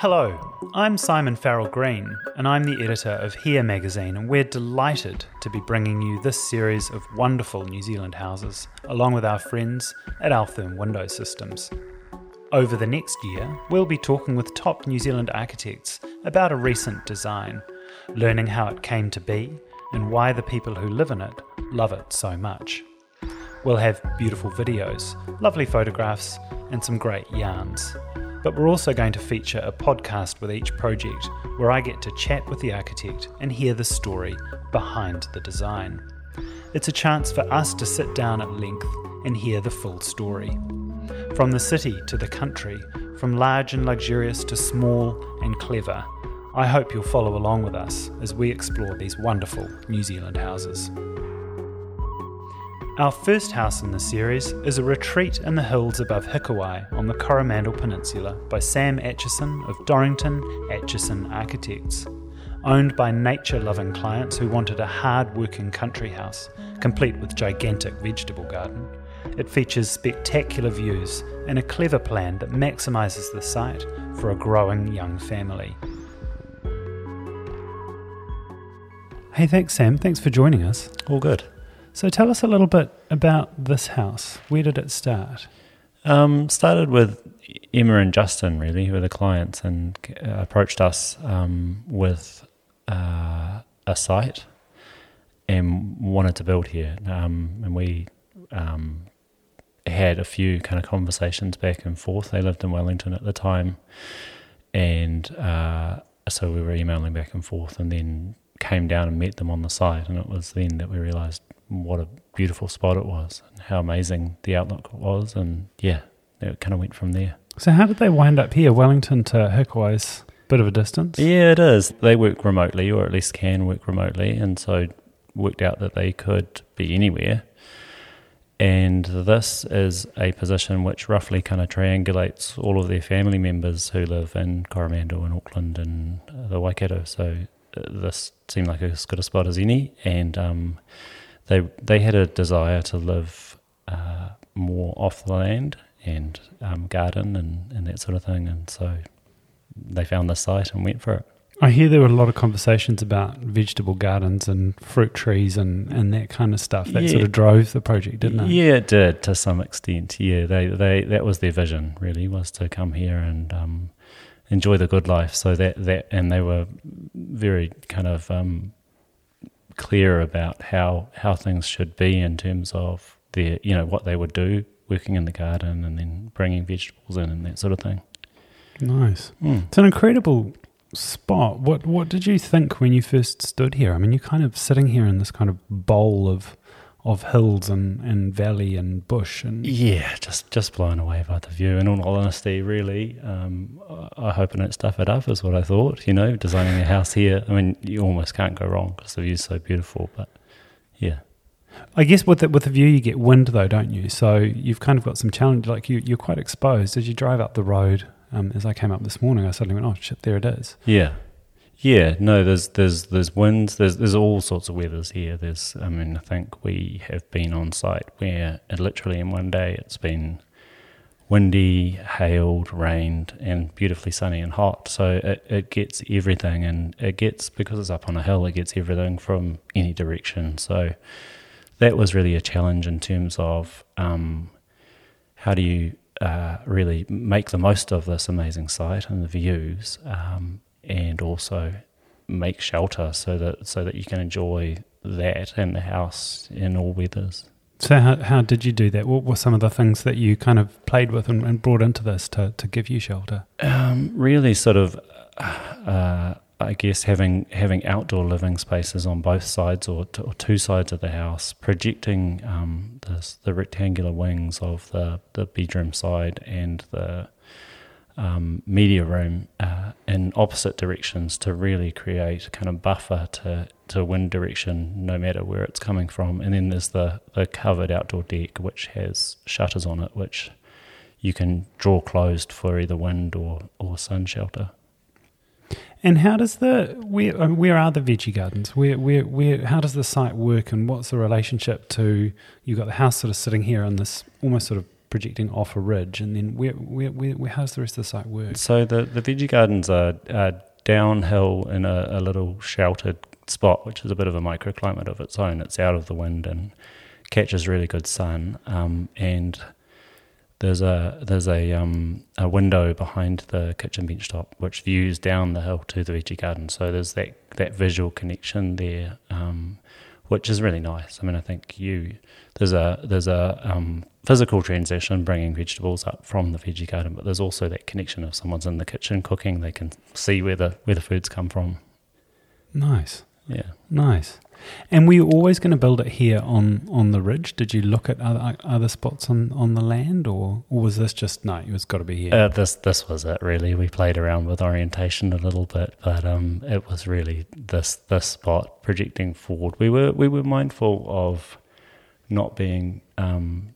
Hello, I'm Simon Farrell Green, and I'm the editor of Here magazine, and we're delighted to be bringing you this series of wonderful New Zealand houses, along with our friends at Altherm Window Systems. Over the next year, we'll be talking with top New Zealand architects about a recent design, learning how it came to be, and why the people who live in it love it so much. We'll have beautiful videos, lovely photographs, and some great yarns. But we're also going to feature a podcast with each project where I get to chat with the architect and hear the story behind the design. It's a chance for us to sit down at length and hear the full story. From the city to the country, from large and luxurious to small and clever, I hope you'll follow along with us as we explore these wonderful New Zealand houses. Our first house in the series is a retreat in the hills above Hikuai on the Coromandel Peninsula by Sam Atchison of Dorrington Atchison Architects. Owned by nature loving clients who wanted a hard working country house, complete with gigantic vegetable garden, it features spectacular views and a clever plan that maximises the site for a growing young family. Hey, thanks, Sam. Thanks for joining us. All good. So tell us a little bit about this house. Where did it start? Um, started with Emma and Justin, really, who were the clients, and uh, approached us um, with uh, a site and wanted to build here. Um, and we um, had a few kind of conversations back and forth. They lived in Wellington at the time, and uh, so we were emailing back and forth, and then came down and met them on the site. And it was then that we realised what a beautiful spot it was and how amazing the outlook was. And yeah, it kind of went from there. So, how did they wind up here? Wellington to Hikuai's bit of a distance? Yeah, it is. They work remotely, or at least can work remotely. And so worked out that they could be anywhere. And this is a position which roughly kind of triangulates all of their family members who live in Coromandel and Auckland and the Waikato. So uh, this seemed like as good a spot as any. And um, they they had a desire to live uh, more off the land and um, garden and, and that sort of thing, and so they found the site and went for it. I hear there were a lot of conversations about vegetable gardens and fruit trees and, and that kind of stuff. That yeah. sort of drove the project, didn't it? Yeah, it did to some extent. Yeah, they, they that was their vision really was to come here and um, enjoy the good life. So that that and they were very kind of um, clear about how how things should be in terms of their you know what they would do working in the garden and then bringing vegetables in and that sort of thing. Nice. Mm. It's an incredible spot. What what did you think when you first stood here? I mean, you're kind of sitting here in this kind of bowl of of hills and, and valley and bush and yeah, just just blown away by the view. In all honesty, really, um, I hope I don't stuff it up. Is what I thought. You know, designing a house here. I mean, you almost can't go wrong because the view's so beautiful. But yeah, I guess with the, with the view you get wind though, don't you? So you've kind of got some challenge. Like you, you're quite exposed as you drive up the road. Um, as I came up this morning, I suddenly went, "Oh shit, there it is." Yeah, yeah, no, there's there's there's winds, there's there's all sorts of weathers here. There's, I mean, I think we have been on site where literally in one day it's been windy, hailed, rained, and beautifully sunny and hot. So it, it gets everything, and it gets because it's up on a hill, it gets everything from any direction. So that was really a challenge in terms of um, how do you uh, really make the most of this amazing site and the views. Um, and also make shelter so that so that you can enjoy that in the house in all weathers. So how how did you do that? What were some of the things that you kind of played with and, and brought into this to, to give you shelter? Um, really, sort of, uh, I guess having having outdoor living spaces on both sides or, t- or two sides of the house, projecting um, the the rectangular wings of the the bedroom side and the um, media room uh, in opposite directions to really create a kind of buffer to, to wind direction no matter where it's coming from. And then there's the, the covered outdoor deck, which has shutters on it, which you can draw closed for either wind or, or sun shelter. And how does the where um, where are the veggie gardens? Where where where how does the site work, and what's the relationship to you've got the house sort of sitting here on this almost sort of projecting off a ridge, and then where, where, where, where how's the rest of the site work? So the the veggie gardens are, are downhill in a, a little sheltered spot, which is a bit of a microclimate of its own. It's out of the wind and catches really good sun, um, and there's a there's a um, a window behind the kitchen bench top which views down the hill to the veggie garden. So there's that that visual connection there, um, which is really nice. I mean, I think you there's a there's a um, physical transition bringing vegetables up from the veggie garden, but there's also that connection if someone's in the kitchen cooking, they can see where the where the foods come from. Nice, Yeah. nice. And were you always going to build it here on, on the ridge? Did you look at other other spots on, on the land, or, or was this just no? It was got to be here. Uh, this this was it really. We played around with orientation a little bit, but um, it was really this this spot projecting forward. We were we were mindful of not being, um,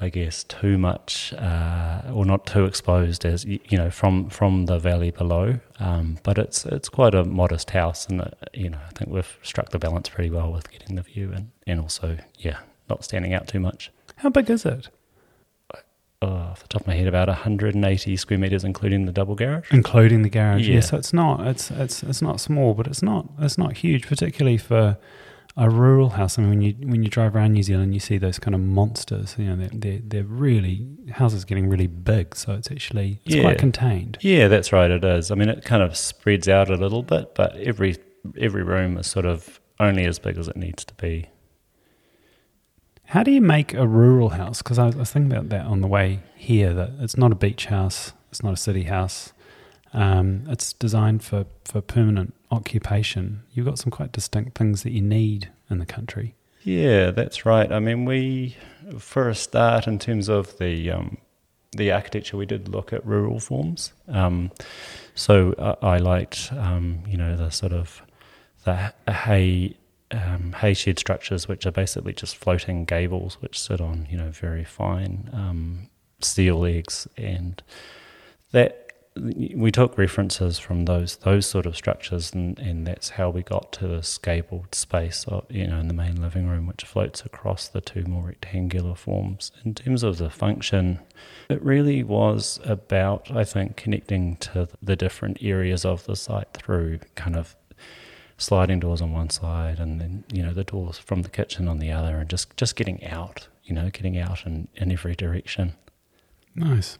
I guess, too much uh, or not too exposed as you know from from the valley below. Um, but it's it's quite a modest house, and uh, you know I think we've struck the balance pretty well with getting the view and and also yeah not standing out too much. How big is it, Oh, off the top of my head, about 180 square meters, including the double garage. including the garage? Yeah. Yeah. So it's not it's it's it's not small, but it's not it's not huge, particularly for a rural house. I mean, when you when you drive around New Zealand, you see those kind of monsters. You know, they're they're, they're really houses getting really big, so it's actually it's Yeah. quite contained. Yeah, that's right. It is. I mean, it kind of spreads out a little bit, but every every room is sort of only as big as it needs to be. How do you make a rural house? Because I, I was thinking about that on the way here. That it's not a beach house, it's not a city house. Um, it's designed for, for permanent occupation. You've got some quite distinct things that you need in the country. Yeah, that's right. I mean, we for a start, in terms of the um, the architecture, we did look at rural forms. Um, so I, I liked, um, you know, the sort of the hay um, hay shed structures, which are basically just floating gables, which sit on, you know, very fine um, steel legs, and that we took references from those those sort of structures, and, and that's how we got to this gabled space, of, you know, in the main living room, which floats across the two more rectangular forms. In terms of the function, it really was about, I think, connecting to the different areas of the site through kind of sliding doors on one side, and then you know the doors from the kitchen on the other, and just just getting out, you know, getting out in, in every direction. Nice.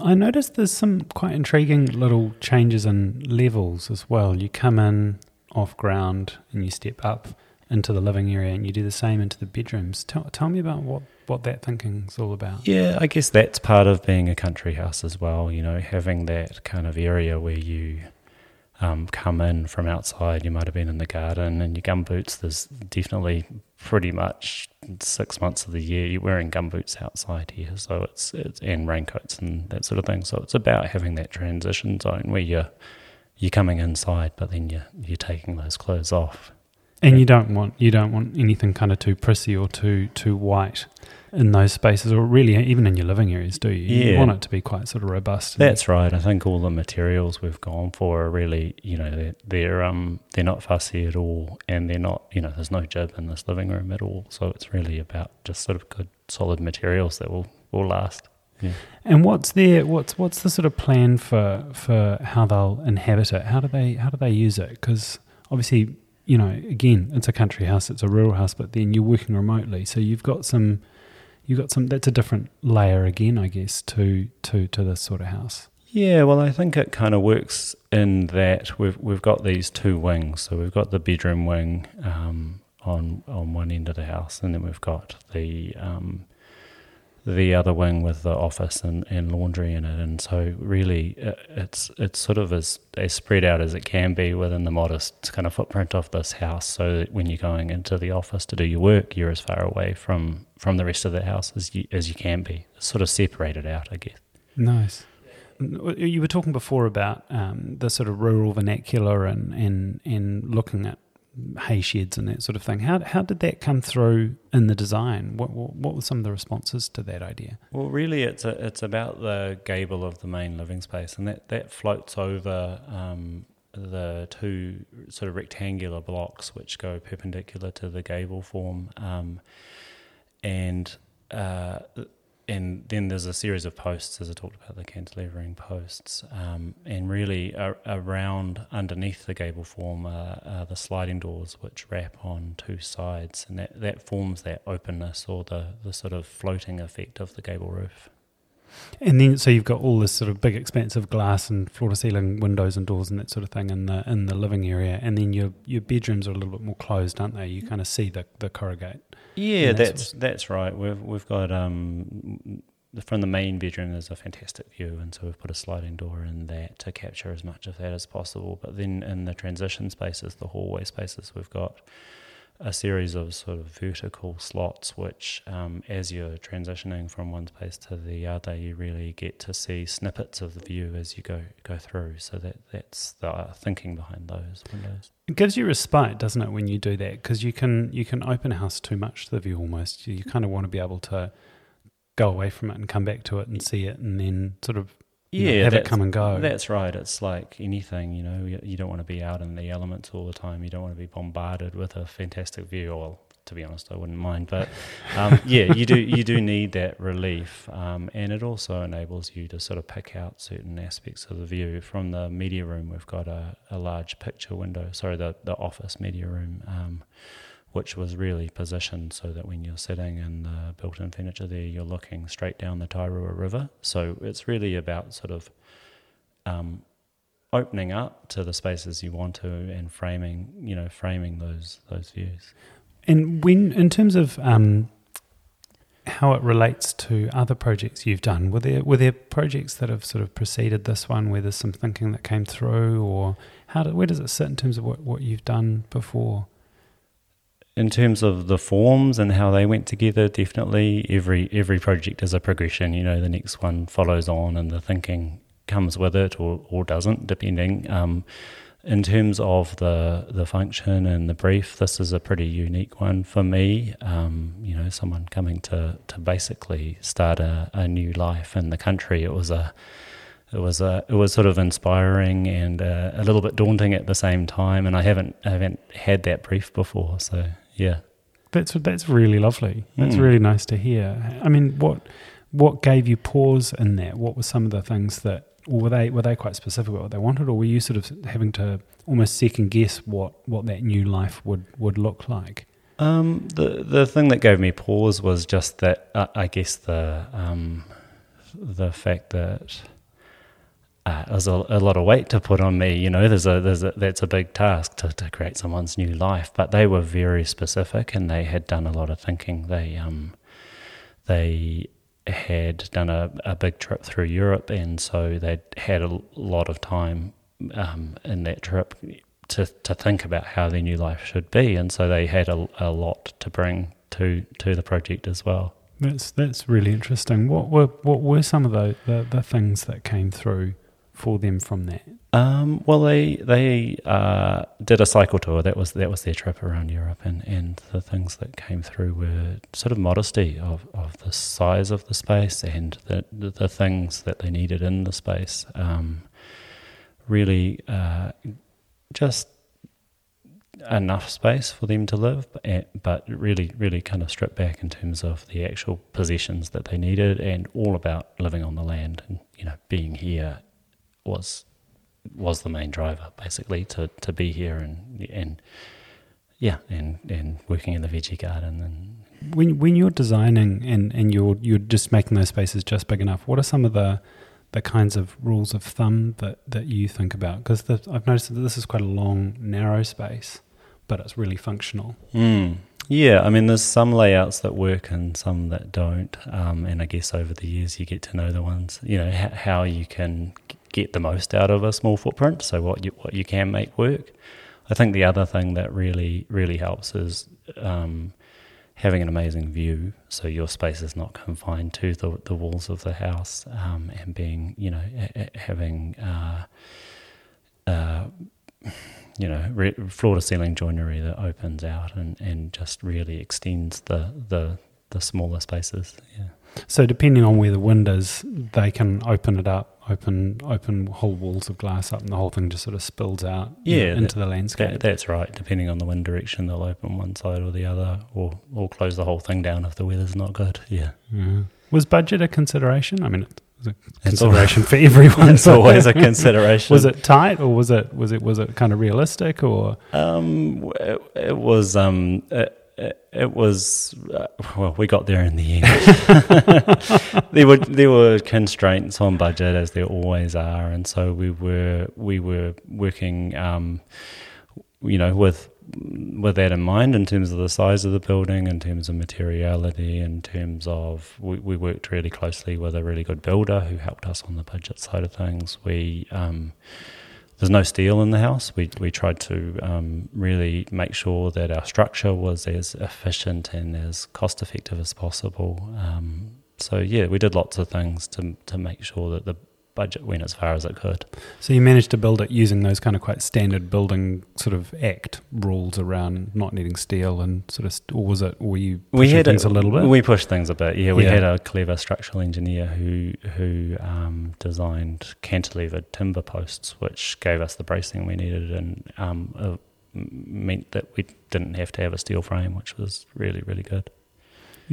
I noticed there's some quite intriguing little changes in levels as well. You come in off ground and you step up into the living area and you do the same into the bedrooms. Tell, tell me about what, what that thinking's all about. Yeah, I guess that's part of being a country house as well. You know, having that kind of area where you um, come in from outside. You might have been in the garden and your gum boots. There's definitely pretty much six months of the year you're wearing gum boots outside here. So it's it's and raincoats and that sort of thing. So it's about having that transition zone where you're you're coming inside, but then you're you're taking those clothes off. And you don't want you don't want anything kind of too prissy or too too white in those spaces, or really even in your living areas, do you? Yeah. You want it to be quite sort of robust. That's right. I think all the materials we've gone for are really, you know, they're, they're um they're not fussy at all, and they're not, you know, there's no GIB in this living room at all. So it's really about just sort of good, solid materials that will will last. Yeah. And what's their what's what's the sort of plan for for how they'll inhabit it? How do they how do they use it? Because obviously, you know, again, it's a country house, it's a rural house, but then you're working remotely, so you've got some you've got some that's a different layer again, I guess, to to to this sort of house. Yeah, well, I think it kind of works in that we've we've got these two wings. So we've got the bedroom wing um, on on one end of the house, and then we've got the um, the other wing with the office and, and laundry in it. And so really, uh, it's it's sort of as, as spread out as it can be within the modest kind of footprint of this house. So that when you're going into the office to do your work, you're as far away from from the rest of the house as you as you can be. It's sort of separated out, I guess. Nice. You were talking before about um, the sort of rural vernacular and, and and looking at hay sheds and that sort of thing. How how did that come through in the design? What what, what were some of the responses to that idea? Well, really, it's a, it's about the gable of the main living space, and that, that floats over um, the two sort of rectangular blocks which go perpendicular to the gable form, um, and uh, and then there's a series of posts, as I talked about the cantilevering posts, um, and really around underneath the gable form are, are, the sliding doors which wrap on two sides, and that, that forms that openness or the, the sort of floating effect of the gable roof. And then, so you've got all this sort of big expanse of glass and floor to ceiling windows and doors and that sort of thing in the in the living area, and then your your bedrooms are a little bit more closed, aren't they? You kind of see the the corrugate. Yeah, that's sort of that's right. We've we've got um from the main bedroom. There's a fantastic view, and so we've put a sliding door in that to capture as much of that as possible. But then in the transition spaces, the hallway spaces, we've got a series of sort of vertical slots, which, um, as you're transitioning from one space to the other, you really get to see snippets of the view as you go go through. So that that's the thinking behind those windows. It gives you respite, doesn't it, when you do that? Because you can you can open house too much to the view almost. You kind of want to be able to go away from it and come back to it and see it, and then sort of yeah, have it come and go. That's right. It's like anything, you know, you, don't want to be out in the elements all the time. You don't want to be bombarded with a fantastic view. Well, to be honest, I wouldn't mind, but um, yeah, you do you do need that relief, um, and it also enables you to sort of pick out certain aspects of the view. From the media room, we've got a, a large picture window. Sorry, the the office media room. Um, which was really positioned so that when you're sitting in the built-in furniture there, you're looking straight down the Tairua River. So it's really about sort of um, opening up to the spaces you want to and framing, you know, framing those those views. And when, in terms of um, how it relates to other projects you've done, were there were there projects that have sort of preceded this one where there's some thinking that came through, or how do, where does it sit in terms of what, what you've done before? In terms of the forms and how they went together, definitely every every project is a progression. You know, the next one follows on, and the thinking comes with it, or or doesn't, depending. Um, in terms of the the function and the brief, this is a pretty unique one for me. Um, you know, someone coming to to basically start a, a new life in the country. It was a it was a it was sort of inspiring and uh, a little bit daunting at the same time. And I haven't I haven't had that brief before, so yeah. That's that's really lovely. That's mm. really nice to hear. I mean, what what gave you pause in that? What were some of the things that were they were they quite specific about what they wanted, or were you sort of having to almost second guess what, what that new life would, would look like? Um, the the thing that gave me pause was just that uh, I guess the um, the fact that uh, there's a, a, lot of weight to put on me. You know, there's a there's a that's a big task to, to create someone's new life. But they were very specific, and they had done a lot of thinking. They um they had done a, a big trip through Europe, and so they'd had a lot of time um, in that trip to to think about how their new life should be, and so they had a, a lot to bring to to the project as well. That's that's really interesting. What were what were some of the, the, the things that came through for them from that? Um, well, they they uh, did a cycle tour. That was that was their trip around Europe, and, and the things that came through were sort of modesty of, of the size of the space and the the things that they needed in the space. Um, really, uh, just enough space for them to live, but really, really kind of stripped back in terms of the actual possessions that they needed, and all about living on the land and you know being here was was the main driver basically to, to be here and and yeah and, and working in the veggie garden and when when you're designing and, and you're you're just making those spaces just big enough what are some of the the kinds of rules of thumb that, that you think about because I've noticed that this is quite a long narrow space but it's really functional mm. Yeah, I mean, there's some layouts that work and some that don't, um, and I guess over the years you get to know the ones. You know how, how you can get the most out of a small footprint. So what you what you can make work. I think the other thing that really really helps is um, having an amazing view. So your space is not confined to the the walls of the house, um, and being you know having. Uh, uh, you know, re- floor to ceiling joinery that opens out and, and just really extends the, the the smaller spaces. Yeah. So depending on where the wind is, they can open it up open open whole walls of glass up, and the whole thing just sort of spills out yeah, into that, the landscape. That, that's right. Depending on the wind direction, they'll open one side or the other, or or close the whole thing down if the weather's not good. Yeah. yeah. Was budget a consideration? I mean, it a consideration for everyone. It's always a consideration. was it tight, or was it was it was it kind of realistic, or Um, it, it was. Um, it, it, was. Uh, well, we got there in the end. there were there were constraints on budget, as there always are, and so we were we were working. Um, you know, with with that in mind, in terms of the size of the building, in terms of materiality, in terms of we, we worked really closely with a really good builder who helped us on the budget side of things. We um, there's no steel in the house. We we tried to um, really make sure that our structure was as efficient and as cost effective as possible. Um, so yeah, we did lots of things to to make sure that the budget went as far as it could. so you managed to build it using those kind of quite standard building sort of act rules around not needing steel and sort of, st- or was it? Were you we had things a, little bit? We pushed things a bit. Yeah, we Yeah. had a clever structural engineer who who um, designed cantilevered timber posts, which gave us the bracing we needed and um, uh, meant that we didn't have to have a steel frame, which was really really good.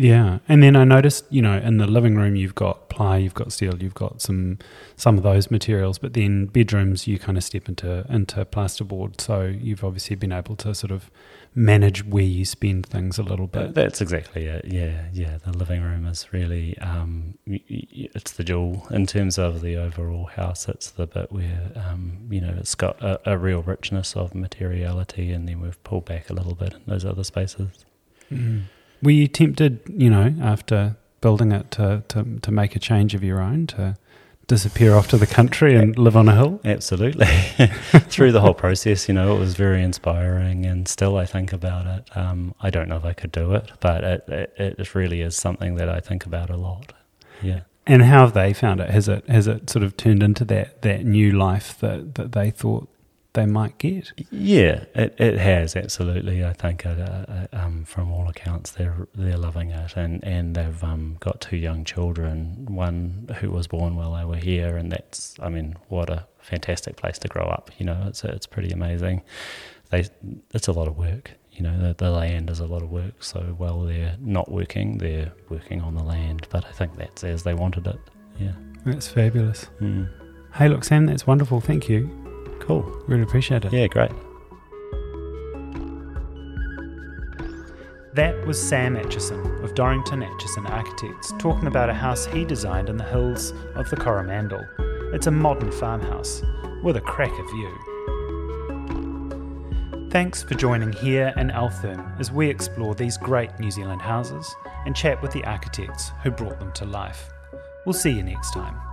Yeah, and then I noticed, you know, in the living room you've got ply, you've got steel, you've got some some of those materials, but then bedrooms you kind of step into into plasterboard. So you've obviously been able to sort of manage where you spend things a little bit. that's exactly it. Yeah, yeah. The living room is really um, it's the jewel in terms of the overall house. It's the bit where um, you know it's got a, a real richness of materiality, and then we've pulled back a little bit in those other spaces. Mm. Were you tempted, you know, after building it to, to to make a change of your own to disappear off to the country and live on a hill? Absolutely. Through the whole process, you know, it was very inspiring, and still I think about it. Um, I don't know if I could do it, but it, it, it really is something that I think about a lot. Yeah. And how have they found it? Has it has it sort of turned into that that new life that, that they thought they might get? Yeah, it, it has absolutely. I think uh, uh, um, from all accounts, they're they're loving it, and and they've um, got two young children. One who was born while they were here, and that's I mean, what a fantastic place to grow up. You know, it's it's pretty amazing. They it's a lot of work. You know, the, the land is a lot of work. So while they're not working, they're working on the land. But I think that's as they wanted it. Yeah. That's fabulous. Mm. Hey, look, Sam, that's wonderful. Thank you. Cool. Really appreciate it. Yeah, great. That was Sam Atchison of Dorrington Atchison Architects talking about a house he designed in the hills of the Coromandel. It's a modern farmhouse with a cracker view. Thanks for joining here in Altherm as we explore these great New Zealand houses and chat with the architects who brought them to life. We'll see you next time.